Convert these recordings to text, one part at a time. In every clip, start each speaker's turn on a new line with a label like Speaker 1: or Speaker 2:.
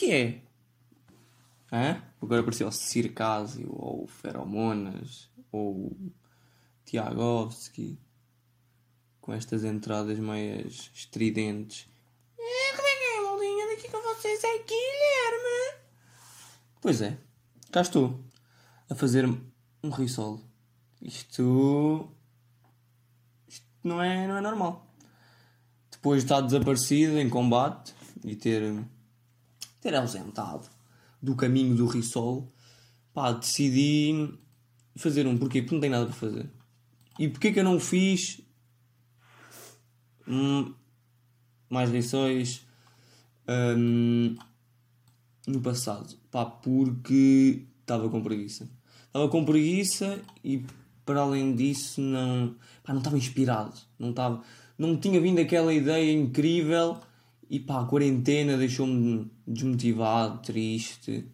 Speaker 1: que é? Hã? Agora apareceu o Circásio, ou Feromonas, ou Tiagovski, com estas entradas meias estridentes. É, como é que é, maldinha? Daqui com vocês é Guilherme. Pois é, cá estou, a fazer um risol. Isto. Isto não é, não é normal. Depois de estar desaparecido em combate e ter, ter ausentado do caminho do risol, pá, decidi fazer um. Porquê? Porque não tenho nada para fazer. E porquê que eu não fiz hum, mais lições hum, no passado? Pá, porque estava com preguiça. Estava com preguiça e para além disso não, pá, não estava inspirado. Não, estava, não tinha vindo aquela ideia incrível e pá, a quarentena deixou-me desmotivado, triste.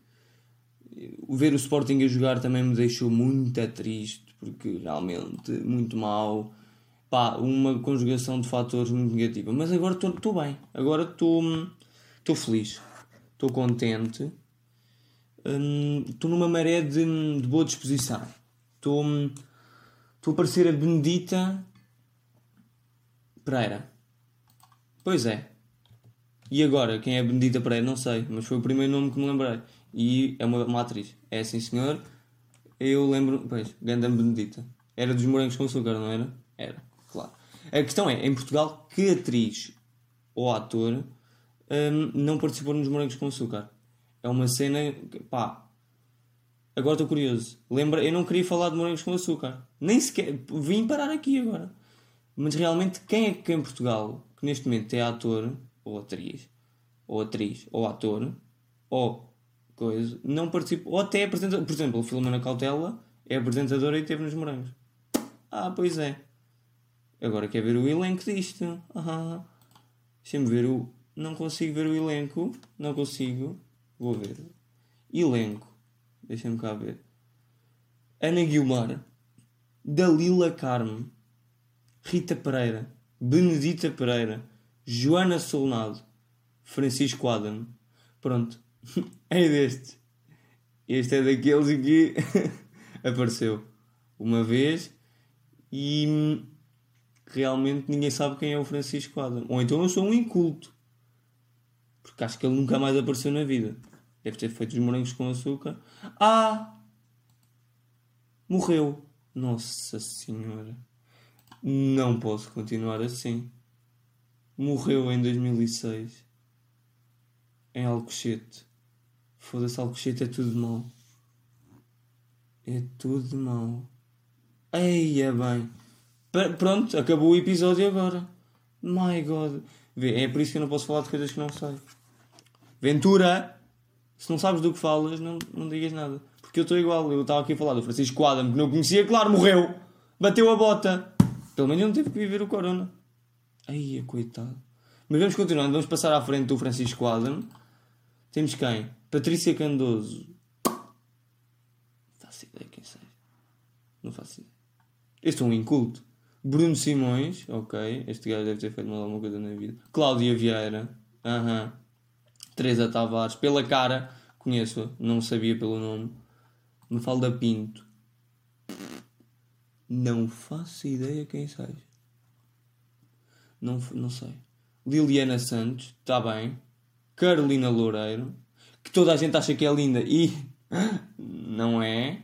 Speaker 1: Ver o Sporting a jogar também me deixou muito triste, porque realmente muito mal. Pá, uma conjugação de fatores muito negativa. Mas agora estou bem, agora estou feliz, estou contente, estou hum, numa maré de, de boa disposição. Estou a parecer a Benedita Pereira. Pois é, e agora, quem é Benedita Pereira? Não sei, mas foi o primeiro nome que me lembrei. E é uma, uma atriz. É sim, senhor. Eu lembro. Pois, Ganda Benedita. Era dos Morangos com Açúcar, não era? Era, claro. A questão é, em Portugal, que atriz ou ator hum, não participou nos Morangos com Açúcar? É uma cena. pá. Agora estou curioso. Lembra, eu não queria falar de Morangos com Açúcar. Nem sequer. Vim parar aqui agora. Mas realmente, quem é que em Portugal, que neste momento é ator, ou atriz, ou atriz, ou ator, ou coisa, não participa, ou até apresenta, por exemplo, o Filomena Cautela é apresentadora e teve nos morangos. Ah, pois é. Agora quer ver o elenco disto. Ah, Deixa-me ver o. Não consigo ver o elenco. Não consigo. Vou ver. Elenco. Deixa-me cá ver. Ana Guilmar. Dalila Carme. Rita Pereira. Benedita Pereira. Joana Solnado, Francisco Adam. Pronto, é deste. Este é daqueles que apareceu uma vez e realmente ninguém sabe quem é o Francisco Adam. Ou então eu sou um inculto. Porque acho que ele nunca mais apareceu na vida. Deve ter feito os morangos com açúcar. Ah! Morreu. Nossa Senhora. Não posso continuar assim morreu em 2006 em Alcochete. Foda-se, Alcochete é tudo mau. É tudo mau. Eia bem. pronto, acabou o episódio agora. My God. Vê, é por isso que eu não posso falar de coisas que não sei. Ventura, se não sabes do que falas, não, não digas nada. Porque eu estou igual. Eu estava aqui a falar do Francisco Adam, que não conhecia, claro, morreu. Bateu a bota. Pelo menos não teve que viver o corona. Ai, coitado. Mas vamos continuando, vamos passar à frente do Francisco Adam. Temos quem? Patrícia Candoso. Não faço ideia quem seja. Não faço ideia. Este é um inculto. Bruno Simões, ok. Este gajo deve ter feito mal alguma coisa na vida. Cláudia Vieira. Aham. Uhum. Teresa Tavares. Pela cara, conheço-a. Não sabia pelo nome. Mafalda Pinto. Não faço ideia quem seja. Não, não sei. Liliana Santos, está bem. Carolina Loureiro, que toda a gente acha que é linda e não é.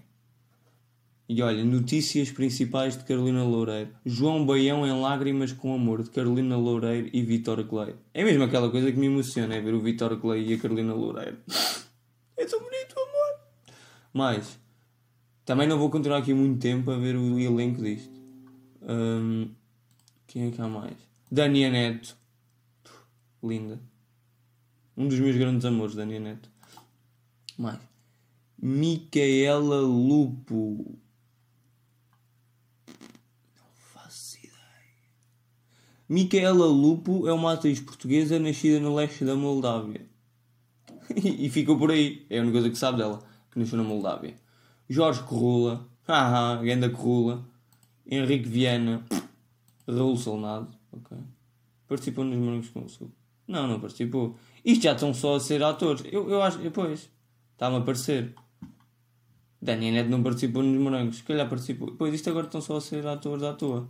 Speaker 1: E olha, notícias principais de Carolina Loureiro. João Baião em Lágrimas com Amor, de Carolina Loureiro e Vitor Clay. É mesmo aquela coisa que me emociona, é ver o Vitor Clay e a Carolina Loureiro. É tão bonito, amor. Mas, também não vou continuar aqui muito tempo a ver o elenco disto. Um, quem é que há mais? Dania Neto. Linda. Um dos meus grandes amores, Dania Neto. Mais. Micaela Lupo. Não faço ideia. Micaela Lupo é uma atriz portuguesa nascida no leste da Moldávia. e ficou por aí. É a única coisa que sabe dela, que nasceu na Moldávia. Jorge Corrula. Haha, Ganda Corrula. Henrique Viana. Raul Solnado. Ok. Participou nos Morangos com o Sul. Não, não participou. Isto já estão só a ser atores. Eu, eu acho. Depois. Está-me a parecer. Daniel Neto não participou nos morangos. Se calhar participou. Pois isto agora estão só a ser atores à toa.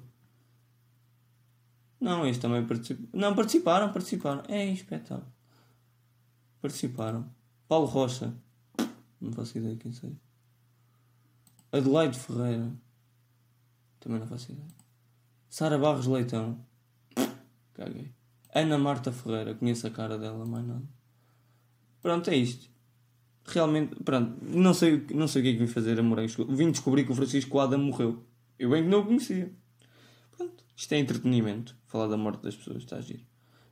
Speaker 1: Não, este também participou. Não, participaram, participaram. É espetáculo. Participaram. Paulo Rocha. Não faço ideia quem sei. Adelaide Ferreira. Também não faço ideia. Sara Barros Leitão. Caguei. Ana Marta Ferreira. Conheço a cara dela, mais nada. Pronto, é isto. Realmente, pronto. Não sei, não sei o que é que vim fazer a Morangos. Vim descobrir que o Francisco Adam morreu. Eu bem que não o conhecia. Pronto. Isto é entretenimento. Falar da morte das pessoas. Está a giro.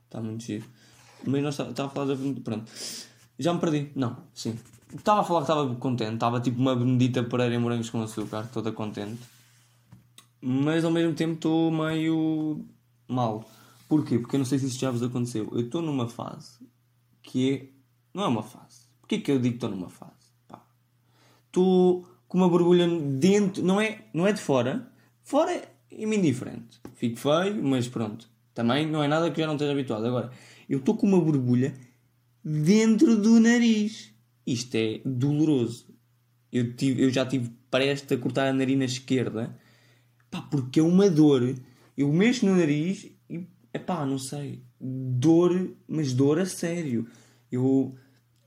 Speaker 1: Está muito giro. Mas nós estava a falar da. Pronto. Já me perdi. Não, sim. Estava a falar que estava contente. Estava tipo uma Benedita Pereira em morangos com açúcar. Toda contente. Mas ao mesmo tempo estou meio mal. Porquê? Porque eu não sei se isto já vos aconteceu. Eu estou numa fase que é. Não é uma fase. Porquê que eu digo que estou numa fase? Estou com uma borbulha dentro. Não é, não é de fora. Fora é-me indiferente. Fico feio, mas pronto. Também não é nada que já não esteja habituado. Agora, eu estou com uma borbulha dentro do nariz. Isto é doloroso. Eu, tive, eu já tive prestes a cortar a narina esquerda. Pá, porque é uma dor. Eu mexo no nariz e, pá, não sei. Dor, mas dor a sério. Eu,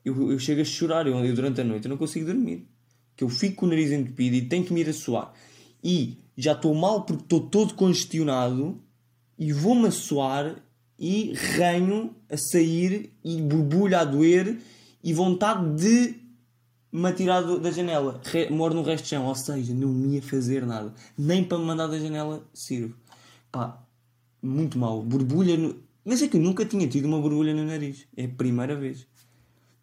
Speaker 1: eu, eu chego a chorar eu, eu, durante a noite. Eu não consigo dormir. Que eu fico com o nariz entupido e tenho que me ir a suar. E já estou mal porque estou todo congestionado e vou-me a suar e ranho a sair e borbulha a doer e vontade de me atirar da janela. Re, moro no resto de chão, ou seja, não me ia fazer nada. Nem para me mandar da janela sirvo. Pá, muito mal. Borbulha no... Mas é que eu nunca tinha tido uma borbulha no nariz. É a primeira vez.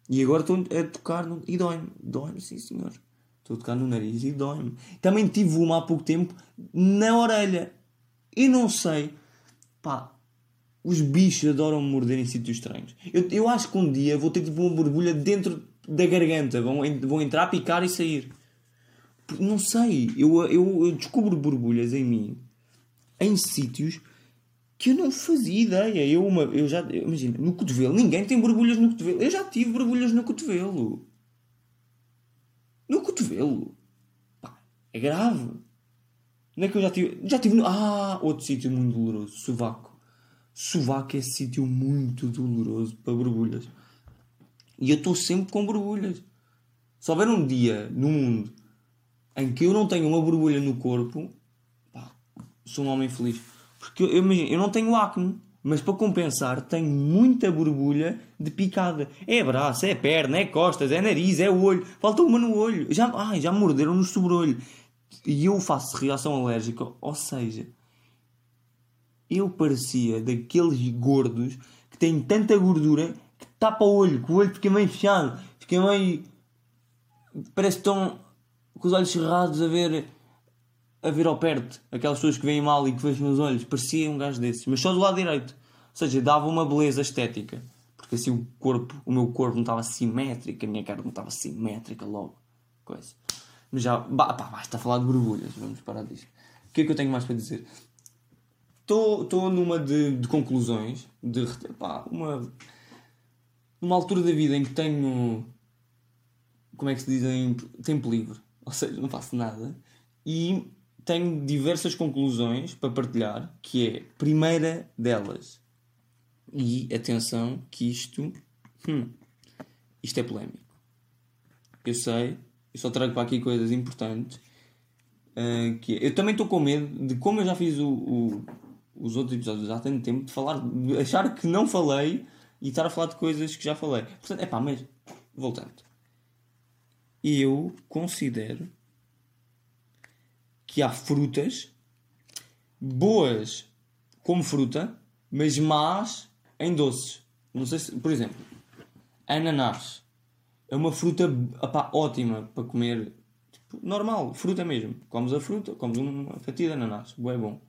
Speaker 1: E agora estou a tocar no... e dói-me. Dói-me, sim senhor. Estou a tocar no nariz e dói-me. Também tive uma há pouco tempo na orelha. E não sei. Pá, os bichos adoram morder em sítios estranhos. Eu, eu acho que um dia vou ter tipo uma borbulha dentro da garganta. Vão, vão entrar, picar e sair. Não sei. Eu, eu, eu descubro borbulhas em mim em sítios que eu não fazia ideia. Eu, uma, eu já. Imagina, no cotovelo. Ninguém tem borbulhas no cotovelo. Eu já tive borbulhas no cotovelo. No cotovelo. Pá, é grave. Não é que eu já tive. Já tive. Ah, outro sítio muito doloroso. Sovaco. Sovaco é sítio muito doloroso para borbulhas. E eu estou sempre com borbulhas. Se houver um dia no mundo em que eu não tenho uma borbulha no corpo, pá, sou um homem feliz. Porque eu, eu, não tenho acne, mas para compensar tenho muita borbulha de picada. É braço, é perna, é costas, é nariz, é olho. Falta uma no olho. Já, ai, já morderam no sobre-olho. E eu faço reação alérgica, ou seja, eu parecia daqueles gordos que têm tanta gordura que tapa o olho, que o olho fica meio fechado, fica meio. parece que estão com os olhos cerrados a ver a ver ao perto, aquelas pessoas que veem mal e que fecham os olhos, parecia um gajo desses, mas só do lado direito. Ou seja, dava uma beleza estética. Porque assim o corpo, o meu corpo não estava simétrico, a minha cara não estava simétrica logo. Coisa. Mas já, pá, basta falar de borbulhas, vamos parar disto. O que é que eu tenho mais para dizer? Estou numa de, de, conclusões, de pá, uma, uma altura da vida em que tenho, como é que se diz, em tempo livre, ou seja, não faço nada, e tenho diversas conclusões para partilhar, que é, primeira delas, e atenção que isto, hum, isto é polémico. Eu sei, eu só trago para aqui coisas importantes, uh, que é, eu também estou com medo de, como eu já fiz o, o os outros episódios há tanto tempo de falar, de achar que não falei e estar a falar de coisas que já falei. Portanto, é pá, mas voltando. Eu considero que há frutas boas como fruta, mas más em doces. Não sei se, por exemplo, ananás é uma fruta opá, ótima para comer, tipo, normal, fruta mesmo. Comes a fruta, comes uma fatia de ananás, é bom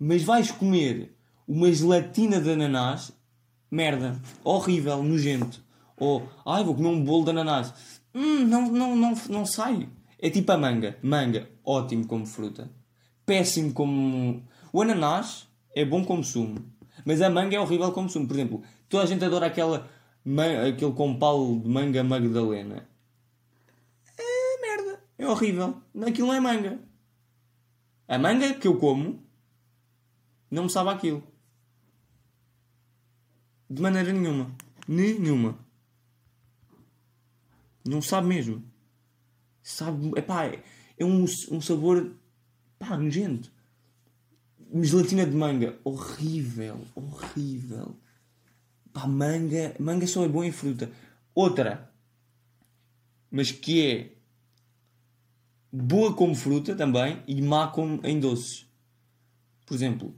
Speaker 1: mas vais comer uma gelatina de ananás, merda, horrível, nojento. Ou, ai, vou comer um bolo de ananás. Hum, não, não, não, não sai. É tipo a manga. Manga, ótimo como fruta. Péssimo como. O ananás é bom como sumo. Mas a manga é horrível como sumo. Por exemplo, Toda a gente adora aquela, aquele compal de manga Magdalena. É merda. É horrível. Aquilo não é manga. A manga que eu como não me sabe aquilo. De maneira nenhuma. Nenhuma. Não sabe mesmo. Sabe. Epá, é, um, um sabor. pá, nojento. Gelatina de manga. Horrível. Horrível. Pá, manga. Manga só é bom em fruta. Outra. Mas que é. boa como fruta também e má como em doces. Por exemplo,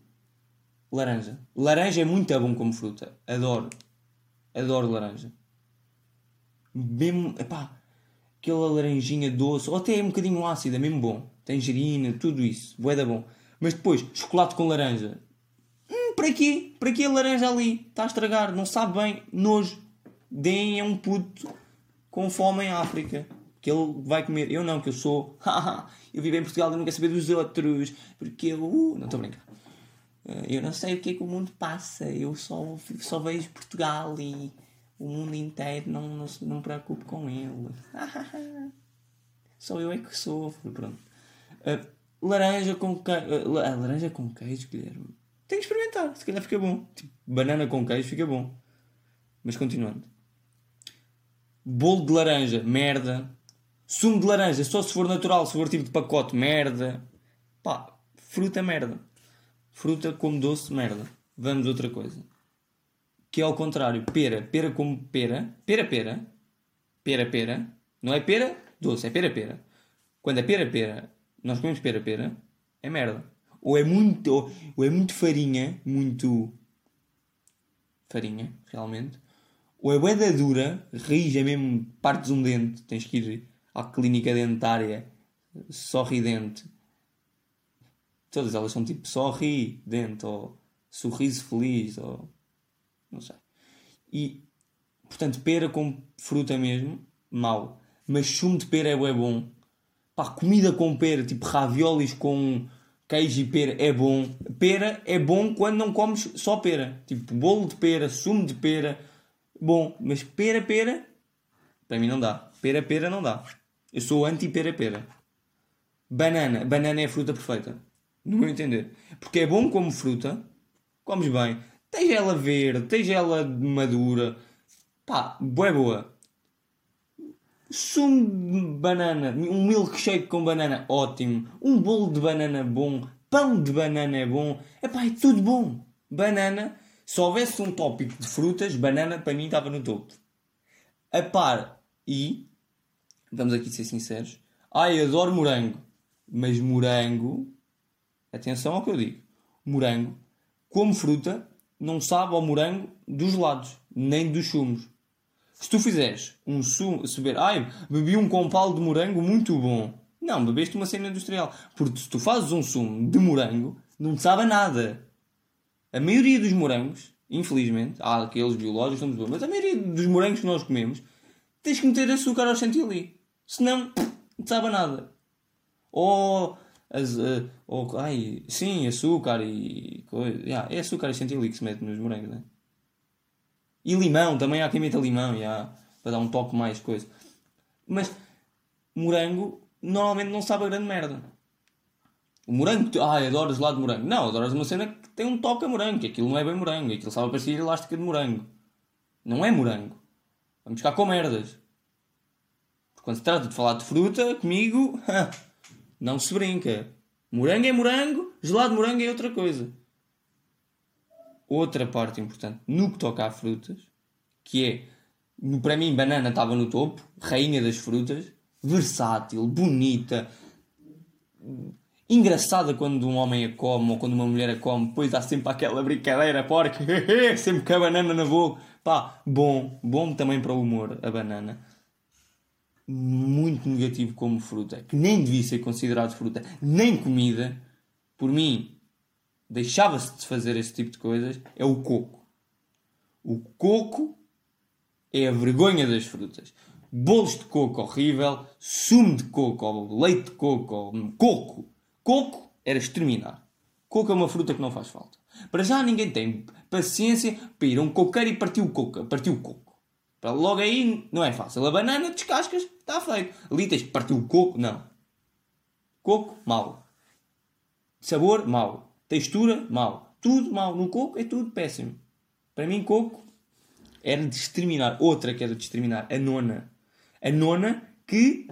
Speaker 1: laranja. Laranja é muito bom como fruta. Adoro. Adoro laranja. Mesmo, epá, aquela laranjinha doce, ou até é um bocadinho ácida, mesmo bom. Tangerina, tudo isso. Bué da bom. Mas depois, chocolate com laranja. Hum, para quê? Para quê a laranja ali? Está a estragar, não sabe bem. Nojo. Deem a um puto com fome em África. Que ele vai comer. Eu não, que eu sou. eu vivo em Portugal e não quero saber dos outros. Porque eu. uh, não estou a brincar. Eh, Eu não sei o que é que o mundo passa. Eu só, só vejo Portugal e o mundo inteiro não, não, não me preocupo com ele. Só eu é que sofro. Pronto. Eh, laranja com queijo. laranja com queijo, Guilherme. Tenho que experimentar. Se calhar fica bom. Tipo, banana com queijo fica bom. Mas continuando. Bolo de laranja, merda. Sumo de laranja, só se for natural, se for tipo de pacote, merda. Pá, fruta, merda. Fruta como doce, merda. Vamos outra coisa. Que é ao contrário. Pera. Pera como pera. Pera, pera. Pera, pera. Não é pera doce, é pera, pera. Quando é pera, pera, nós comemos pera, pera, é merda. Ou é muito, ou, ou é muito farinha, muito farinha, realmente. Ou é bué da dura, rija mesmo, partes um dente, tens que ir à clínica dentária, sorridente. Todas elas são tipo sorri dente, ou sorriso feliz, ou não sei. E, portanto, pera com fruta mesmo, mau. Mas sumo de pera é bom. Pá, comida com pera, tipo raviolis com queijo e pera é bom. Pera é bom quando não comes só pera. Tipo, bolo de pera, sumo de pera, bom. Mas pera, pera, para mim não dá. Pera, pera não dá. Eu sou anti-pera, pera. Banana. Banana é a fruta perfeita. No meu entender. Porque é bom como fruta. Comes bem. Tens ela verde, tens ela madura. Pá, boa boa. Sumo de banana, um milkshake com banana, ótimo. Um bolo de banana bom, pão de banana é bom. Epá, é tudo bom. Banana, se houvesse um tópico de frutas, banana para mim estava no topo. A par, e, vamos aqui ser sinceros, ai, adoro morango. Mas morango, atenção ao que eu digo, morango, como fruta, não sabe ao morango dos lados, nem dos sumos. Se tu fizeres um sumo, se beber, ai, bebi um compal de morango muito bom. Não, bebeste uma cena industrial. Porque se tu fazes um sumo de morango, não sabe a nada. A maioria dos morangos, infelizmente, há aqueles biológicos, estamos bons, mas a maioria dos morangos que nós comemos, tens que meter açúcar ao chantilly. Senão, não te sabe a nada. Ou, as, eh, ou ai, sim, açúcar e coisa. Yeah, é açúcar e chantilly que se mete nos morangos, não é? E limão, também há quem meta limão, já, para dar um toque mais coisa. Mas morango normalmente não sabe a grande merda. O morango, ai, adoras lá de morango. Não, adoras uma cena que tem um toque a morango, que aquilo não é bem morango, aquilo sabe a pastilha elástica de morango. Não é morango. Vamos ficar com merdas. Porque quando se trata de falar de fruta, comigo, não se brinca. Morango é morango, gelado de morango é outra coisa outra parte importante no que toca a frutas, que é, para mim, banana estava no topo, rainha das frutas, versátil, bonita, engraçada quando um homem a come ou quando uma mulher a come, depois há sempre aquela brincadeira porca, sempre com a banana na boca. Pá, bom, bom também para o humor, a banana. Muito negativo como fruta, que nem devia ser considerado fruta, nem comida. Por mim, deixava-se de fazer esse tipo de coisas é o coco. O coco é a vergonha das frutas. Bolos de coco horrível, sumo de coco, leite de coco, coco. Coco era exterminar. Coco é uma fruta que não faz falta. Para já ninguém tem paciência para ir a um coqueiro e partir o coco. Partir o coco. Para logo aí não é fácil. A banana descascas, está feito. Ali tens o coco, não. Coco, mau. Sabor, mau. Textura, mau. Tudo mau. No coco é tudo péssimo. Para mim, coco era de exterminar. Outra que era de exterminar. A nona. A nona que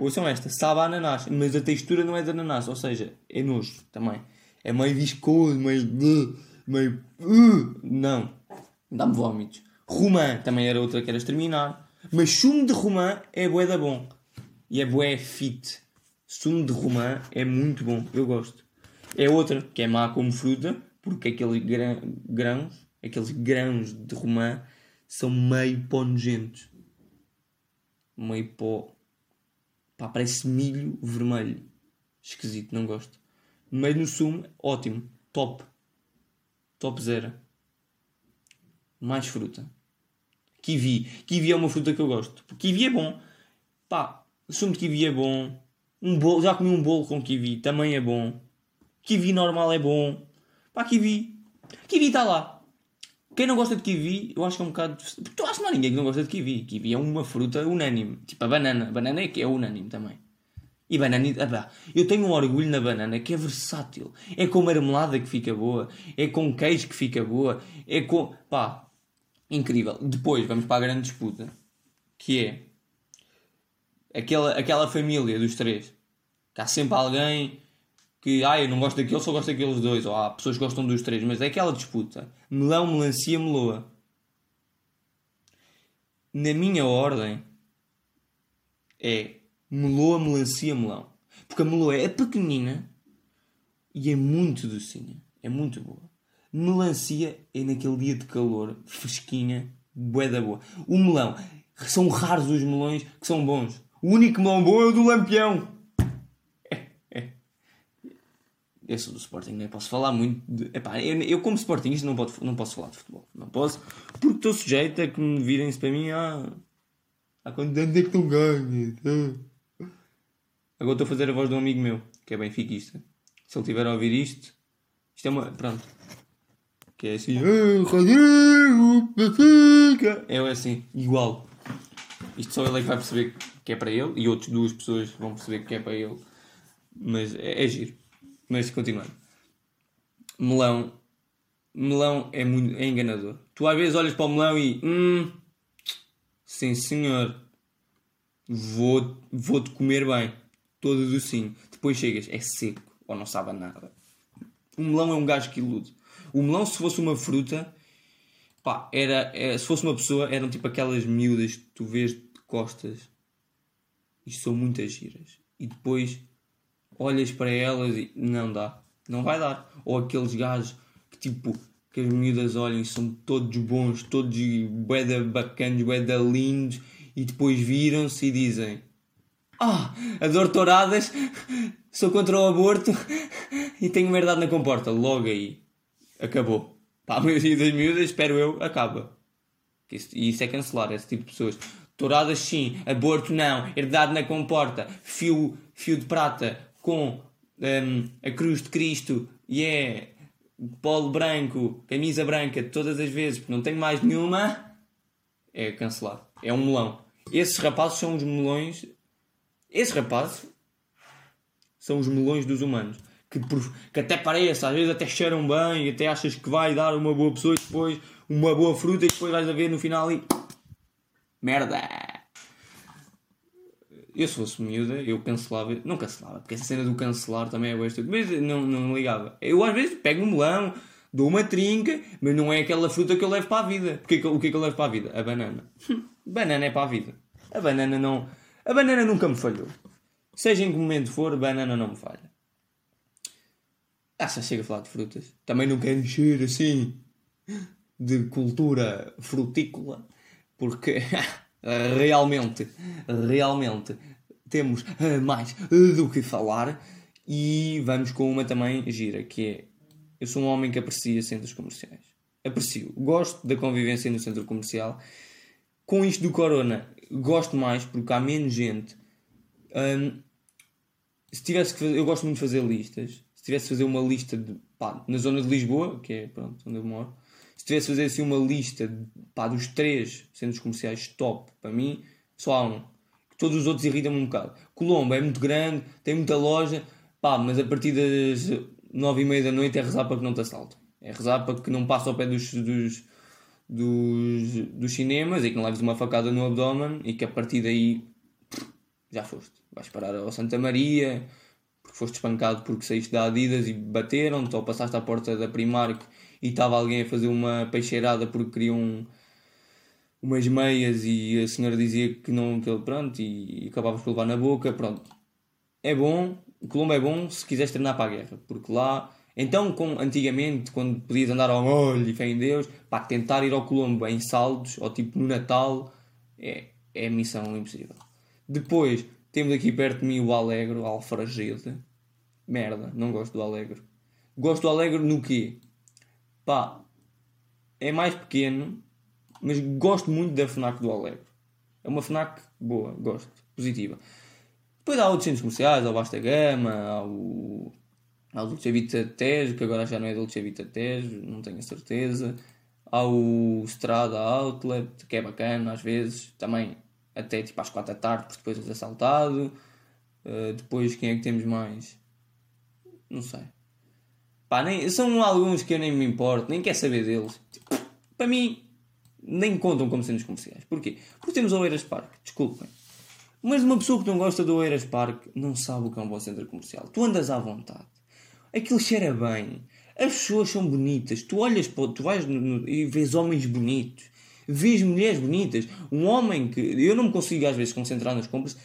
Speaker 1: Ouçam esta, sabe a ananás, mas a textura não é de ananás, ou seja, é nojo também. É meio viscoso, meio. meio. Uh, não. Dá-me vómitos. Romã também era outra que era exterminar. Mas sumo de romã é bué da bom. E é bué fit. Sumo de romã é muito bom, eu gosto. É outra que é má como fruta, porque aqueles grãos, aqueles grãos de romã são meio pó nojentos. Meio pó Pá, parece milho vermelho. Esquisito, não gosto. Meio no sumo, ótimo. Top. Top zero. Mais fruta. Kiwi. Kiwi é uma fruta que eu gosto. Kiwi é bom. Pá, sumo de kiwi é bom. Um bolo, já comi um bolo com kiwi, também é bom. Kiwi normal é bom. Pá, kiwi. Kiwi está lá. Quem não gosta de kiwi, eu acho que é um bocado. Tu acho que não há ninguém que não gosta de kiwi. Kiwi é uma fruta unânime. Tipo a banana. A banana é que é unânime também. E banana. Ah, eu tenho um orgulho na banana que é versátil. É com marmelada que fica boa. É com queijo que fica boa. É com. pá. Incrível. Depois vamos para a grande disputa. Que é. Aquela, aquela família dos três. Que há sempre alguém que ah, eu não gosto daquele, só gosto daqueles dois, ou há pessoas que gostam dos três, mas é aquela disputa: melão, melancia, meloa. Na minha ordem é meloa, melancia, melão. Porque a meloa é pequenina e é muito docinha, é muito boa. Melancia é naquele dia de calor, fresquinha, bué da boa. O melão, são raros os melões que são bons. O único melão bom é o do Lampião. sou do Sporting, nem posso falar muito. De, epá, eu, como Sportingista, não, pode, não posso falar de futebol. Não posso, porque estou sujeito a que me virem-se para mim. Ah, há é que tu ganhas? Ah. Agora estou a fazer a voz de um amigo meu, que é benfiquista. Se ele tiver a ouvir isto, isto é uma. Pronto. Que é assim. Rodrigo, Benfica. É assim, igual. Isto só ele é que vai perceber que é para ele e outras duas pessoas vão perceber que é para ele. Mas é, é giro. Mas continuando. Melão. Melão é, muito, é enganador. Tu às vezes olhas para o melão e. Hum, sim senhor. Vou, vou-te comer bem. Todo docinho. Depois chegas, é seco. Ou não sabe nada. O melão é um gajo que ilude. O melão, se fosse uma fruta, pá, era, era, se fosse uma pessoa, eram tipo aquelas miúdas que tu vês de costas. E são muitas giras. E depois olhas para elas e não dá, não vai dar. Ou aqueles gajos que tipo, que as miúdas olham e são todos bons, todos bué bacanas, bué lindos e depois viram-se e dizem Ah, adoro touradas, sou contra o aborto e tenho verdade na comporta. Logo aí, acabou. Para a maioria das miúdas, espero eu, acaba. E isso é cancelar, esse tipo de pessoas. Touradas sim, aborto não, herdade na comporta, fio, fio de prata, com um, a cruz de Cristo e é polo branco, camisa branca todas as vezes, porque não tenho mais nenhuma, é cancelado. É um melão. Esses rapazes são os melões. Esses rapazes são os melões dos humanos. Que, que até parece, às vezes até cheiram bem e até achas que vai dar uma boa pessoa e depois uma boa fruta e depois vais a ver no final e. Merda! eu se fosse miúda, eu cancelava, não cancelava, porque essa cena do cancelar também é bastante, mas não, não ligava. Eu às vezes pego um melão, dou uma trinca, mas não é aquela fruta que eu levo para a vida. Porque, o que é que eu levo para a vida? A banana. banana é para a vida. A banana não. A banana nunca me falhou. Seja em que momento for, banana não me falha. Ah, já chega a falar de frutas. Também não quero encher assim de cultura frutícola, porque realmente, realmente temos eh, mais eh, do que falar e vamos com uma também gira, que é eu sou um homem que aprecia centros comerciais. Aprecio, gosto da convivência no centro comercial. Com isto do corona, gosto mais porque há menos gente. Um, se tivesse que fazer, eu gosto muito de fazer listas. Se tivesse de fazer uma lista de, pá, na zona de Lisboa, que é pronto, onde eu moro, se tivesse de fazer assim uma lista de, pá, dos três centros comerciais top, para mim, só há um. Todos os outros irritam-me um bocado. Colombo é muito grande, tem muita loja, pá, mas a partir das nove e meia da noite é rezar para que não te assaltem. É rezar para que não passe ao pé dos, dos, dos, dos cinemas e que não leves uma facada no abdômen e que a partir daí já foste. Vais parar ao Santa Maria porque foste espancado porque saíste da Adidas e bateram-te ou passaste à porta da Primark e estava alguém a fazer uma peixeirada porque queriam um, umas meias e a senhora dizia que não, que ele, pronto, e, e acabavas por levar na boca, pronto. É bom, o Colombo é bom se quiseres treinar para a guerra, porque lá então, como antigamente, quando podias andar ao molho e fé em Deus, pá, tentar ir ao Colombo em saldos, ou tipo no Natal, é, é missão impossível. Depois, temos aqui perto de mim o Alegro, Alfragede. Merda, não gosto do Alegro. Gosto do Alegro no quê? Pá, é mais pequeno, mas gosto muito da FNAC do Alegro. É uma FNAC boa, gosto, positiva. Depois há outros centros comerciais, ao Basta Gama, ao Há o Dolce Vita Tejo, que agora já não é Dolce Vita Tejo, não tenho a certeza. Há o Strada Outlet, que é bacana às vezes, também até tipo às 4 da tarde, porque depois és assaltado. Uh, depois quem é que temos mais? Não sei. Pá, nem, são alguns que eu nem me importo, nem quero saber deles. Tipo, para mim, nem contam como centros comerciais. Porquê? Porque temos o Oeiras Park, desculpem. Mas uma pessoa que não gosta do Oeiras Park não sabe o que é um bom centro comercial. Tu andas à vontade aquilo cheira bem. As pessoas são bonitas. Tu olhas para, tu vais no, no, e vês homens bonitos, vês mulheres bonitas. Um homem que eu não me consigo às vezes concentrar nas compras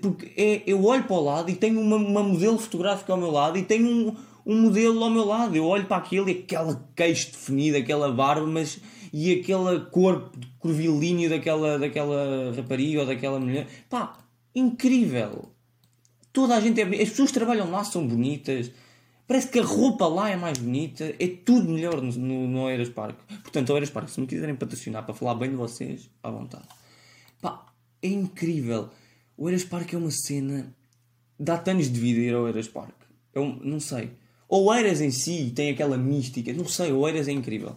Speaker 1: porque é, eu olho para o lado e tenho uma, uma modelo fotográfica ao meu lado e tenho um, um modelo ao meu lado. Eu olho para aquilo e aquela queixo definida, aquela barba, mas e aquele corpo curvilíneo daquela, daquela rapariga ou daquela mulher. Pá, incrível! Toda a gente é. As pessoas que trabalham lá são bonitas Parece que a roupa lá é mais bonita, é tudo melhor no, no, no Oeiras Park. Portanto, Oeiras Park, se me quiserem patrocinar para falar bem de vocês, à vontade. Pá, é incrível. O Oeiras Park é uma cena. Dá anos de vida ir ao Oeiras Park. Eu é não sei. Oeiras em si tem aquela mística. Não sei, Oeiras é incrível.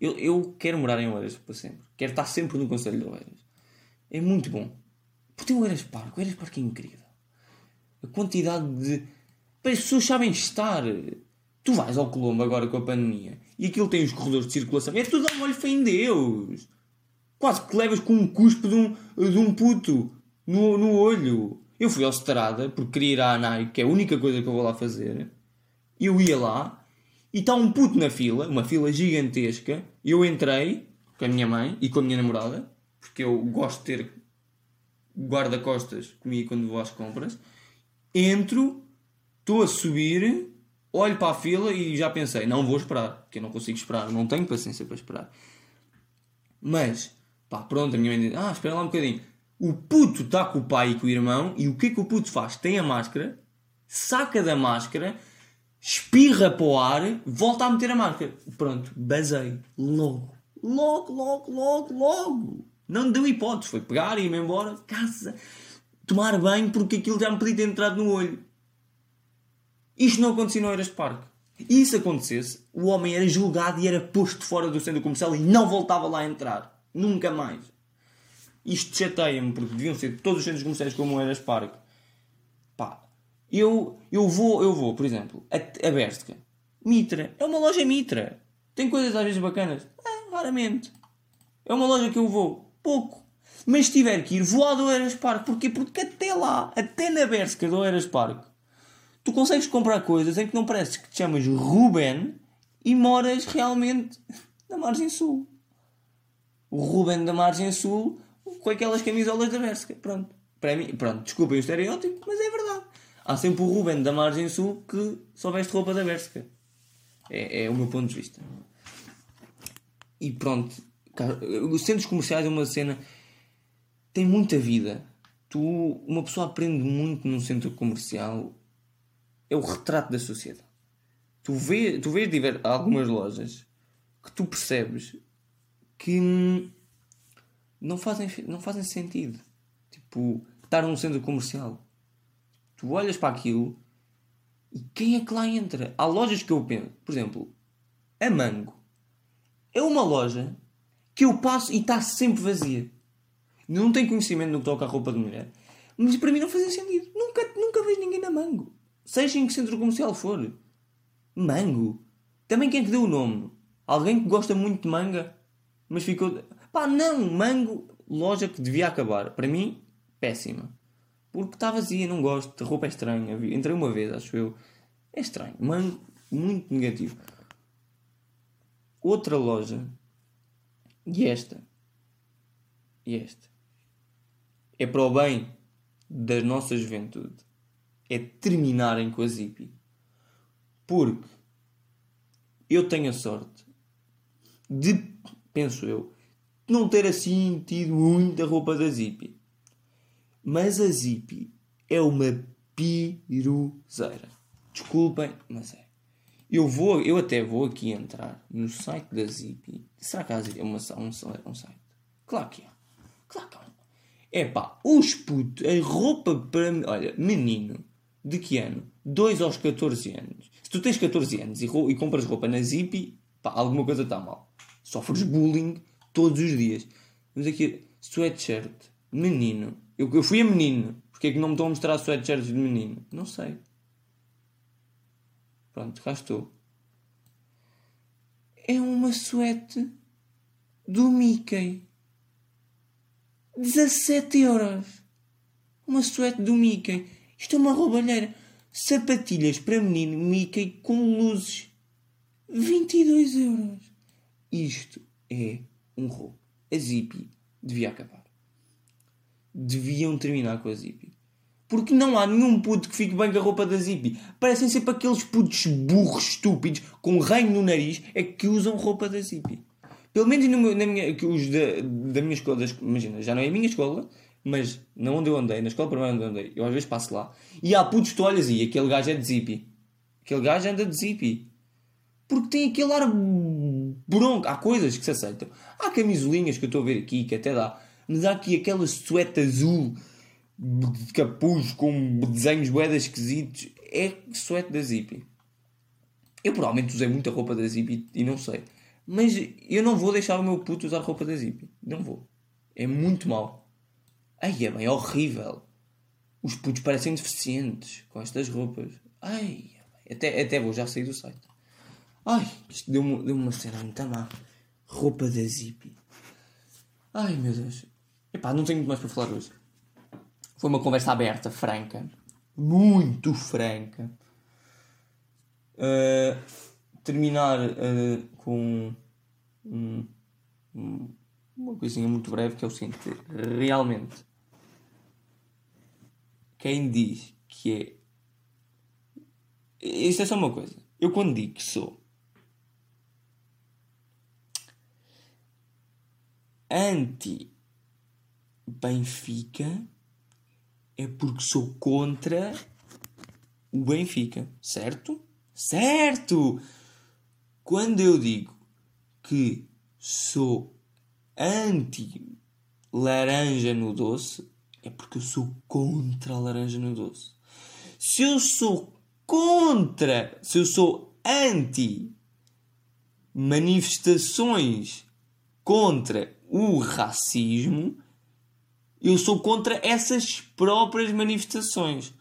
Speaker 1: Eu, eu quero morar em Oeiras para sempre. Quero estar sempre no Conselho de Oeiras. É muito bom. Porque tem o Oeiras Park. O Oeiras Park é incrível. A quantidade de as pessoas sabem estar. Tu vais ao Colombo agora com a pandemia e aquilo tem os corredores de circulação. É tudo ao molho fé em Deus. Quase que levas com um cuspo de um, de um puto no, no olho. Eu fui ao Strada porque queria ir à ANAI, que é a única coisa que eu vou lá fazer. Eu ia lá e está um puto na fila, uma fila gigantesca. Eu entrei com a minha mãe e com a minha namorada, porque eu gosto de ter guarda-costas comigo quando vou às compras. Entro Estou a subir, olho para a fila e já pensei, não vou esperar, porque eu não consigo esperar, não tenho paciência para esperar. Mas, pá, pronto, a minha mãe diz, ah, espera lá um bocadinho. O puto está com o pai e com o irmão e o que é que o puto faz? Tem a máscara, saca da máscara, espirra para o ar, volta a meter a máscara. Pronto, basei. Logo. Logo, logo, logo, logo. Não deu hipótese. Foi pegar e ir-me embora, casa, tomar banho porque aquilo já me podia ter entrado no olho. Isto não acontecia no Eras Park. E isso acontecesse, o homem era julgado e era posto fora do centro comercial e não voltava lá a entrar. Nunca mais. Isto chateia-me, porque deviam ser todos os centros comerciais como o Eras Park. Pá, eu, eu vou, eu vou, por exemplo, a, a Berska. Mitra. É uma loja Mitra. Tem coisas às vezes bacanas? É, raramente. É uma loja que eu vou. Pouco. Mas se tiver que ir, vou ao do Eras Park. Porquê? Porque até lá, até na Berska do Eras Park, tu consegues comprar coisas em que não parece que te chamas Ruben e moras realmente na margem sul. O Ruben da margem sul com aquelas camisolas da Berska. Pronto. Para mim, pronto, desculpem o estereótipo, mas é verdade. Há sempre o Ruben da margem sul que só veste roupa da Berska. É, é o meu ponto de vista. E pronto, os centros comerciais é uma cena. tem muita vida. Tu, uma pessoa aprende muito num centro comercial é o retrato da sociedade. Tu vês, tu vês ver algumas lojas que tu percebes que não fazem, não fazem sentido. Tipo, estar num centro comercial. Tu olhas para aquilo E quem é que lá entra? Há lojas que eu penso, por exemplo, a Mango é uma loja que eu passo e está sempre vazia. Não tenho conhecimento no que toca a roupa de mulher. Mas para mim não fazia sentido. Nunca, nunca vejo ninguém na Mango. Seja em que centro comercial for. Mango. Também quem é que deu o nome? Alguém que gosta muito de manga, mas ficou. Pá, não! Mango, loja que devia acabar. Para mim, péssima. Porque está vazia, não gosto. A roupa é estranha. Entrei uma vez, acho eu. É estranho. Mango, muito negativo. Outra loja. E esta. E esta. É para o bem da nossa juventude. É terminarem com a Zippy. Porque eu tenho a sorte de, penso eu, não ter assim tido muita roupa da Zippy. Mas a Zippy é uma piruzeira. Desculpem, mas é. Eu vou, eu até vou aqui entrar no site da Zippy. Será que há é uma, um, um site? Claro que é. Claro que é. É pá, os putos, a roupa para. Olha, menino, de que ano? 2 aos 14 anos. Se tu tens 14 anos e, e compras roupa na Zippy, pá, alguma coisa está mal. Sofres bullying todos os dias. Vamos aqui, sweatshirt, menino. Eu, eu fui a menino. Porquê é que não me estão a mostrar sweatshirts de menino? Não sei. Pronto, cá estou. É uma suete do Mickey. 17 euros. Uma suete do Mickey. Isto é uma roubalheira. Sapatilhas para menino Mickey com luzes. 22 euros. Isto é um roubo. A Zippy devia acabar. Deviam terminar com a Zippy. Porque não há nenhum puto que fique bem com a roupa da Zippy. Parecem sempre aqueles putos burros, estúpidos, com reino no nariz, é que usam roupa da Zippy. Pelo menos no, na minha, que os da, da minha escola, imagina, já não é a minha escola, mas não onde eu andei, na escola primária onde eu andei, eu às vezes passo lá, e há putos tu olhas e aquele gajo é de Zippy. Aquele gajo anda de Zippy. Porque tem aquele ar bronco. Há coisas que se aceitam. Há camisolinhas que eu estou a ver aqui, que até dá. Mas há aqui aquela sueta azul de capuz com desenhos boedas esquisitos. É suete da Zippy. Eu provavelmente usei muita roupa da Zippy e não sei. Mas eu não vou deixar o meu puto usar roupa da Zippy. Não vou. É muito mau. Ai, é bem horrível. Os putos parecem deficientes com estas roupas. Ai, até, até vou já sair do site. Ai, isto deu-me deu uma cena muito má. Roupa da Zippy. Ai, meu Deus. Epá, não tenho muito mais para falar hoje. Foi uma conversa aberta, franca. Muito franca. Uh, terminar uh, com um, um, uma coisinha muito breve que é o seguinte: realmente, quem diz que é. Isso é só uma coisa. Eu, quando digo que sou anti-Benfica é porque sou contra o Benfica, certo? Certo! Quando eu digo que sou anti-laranja no doce, é porque eu sou contra a laranja no doce. Se eu sou contra, se eu sou anti manifestações contra o racismo, eu sou contra essas próprias manifestações.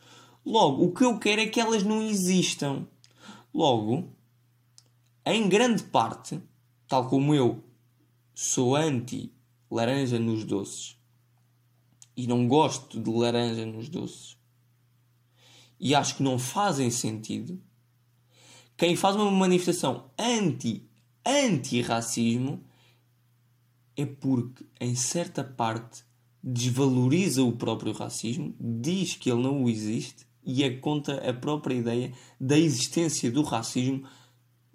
Speaker 1: Logo, o que eu quero é que elas não existam. Logo, em grande parte, tal como eu sou anti-laranja nos doces e não gosto de laranja nos doces e acho que não fazem sentido, quem faz uma manifestação anti-anti-racismo é porque, em certa parte, desvaloriza o próprio racismo, diz que ele não existe e é contra a própria ideia da existência do racismo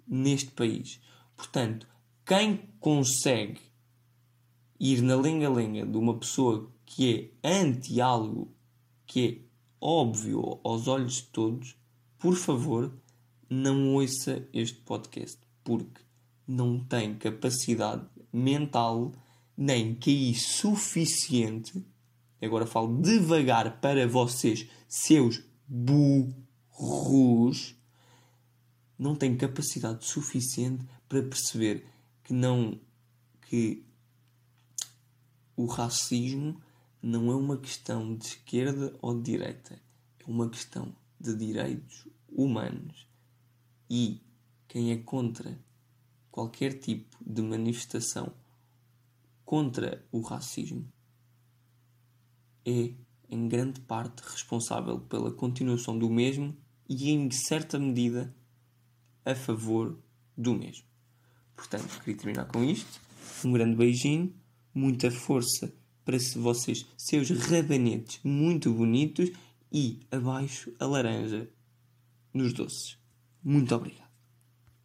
Speaker 1: neste país. Portanto, quem consegue ir na lenga-lenga de uma pessoa que é anti algo que é óbvio aos olhos de todos, por favor, não ouça este podcast, porque não tem capacidade mental nem QI suficiente. Agora falo devagar para vocês, seus burros. Não tem capacidade suficiente para perceber que não que o racismo não é uma questão de esquerda ou de direita, é uma questão de direitos humanos. E quem é contra qualquer tipo de manifestação contra o racismo é, em grande parte, responsável pela continuação do mesmo e, em certa medida, a favor do mesmo. Portanto, queria terminar com isto. Um grande beijinho, muita força para vocês, seus rabanetes muito bonitos e abaixo a laranja nos doces. Muito obrigado.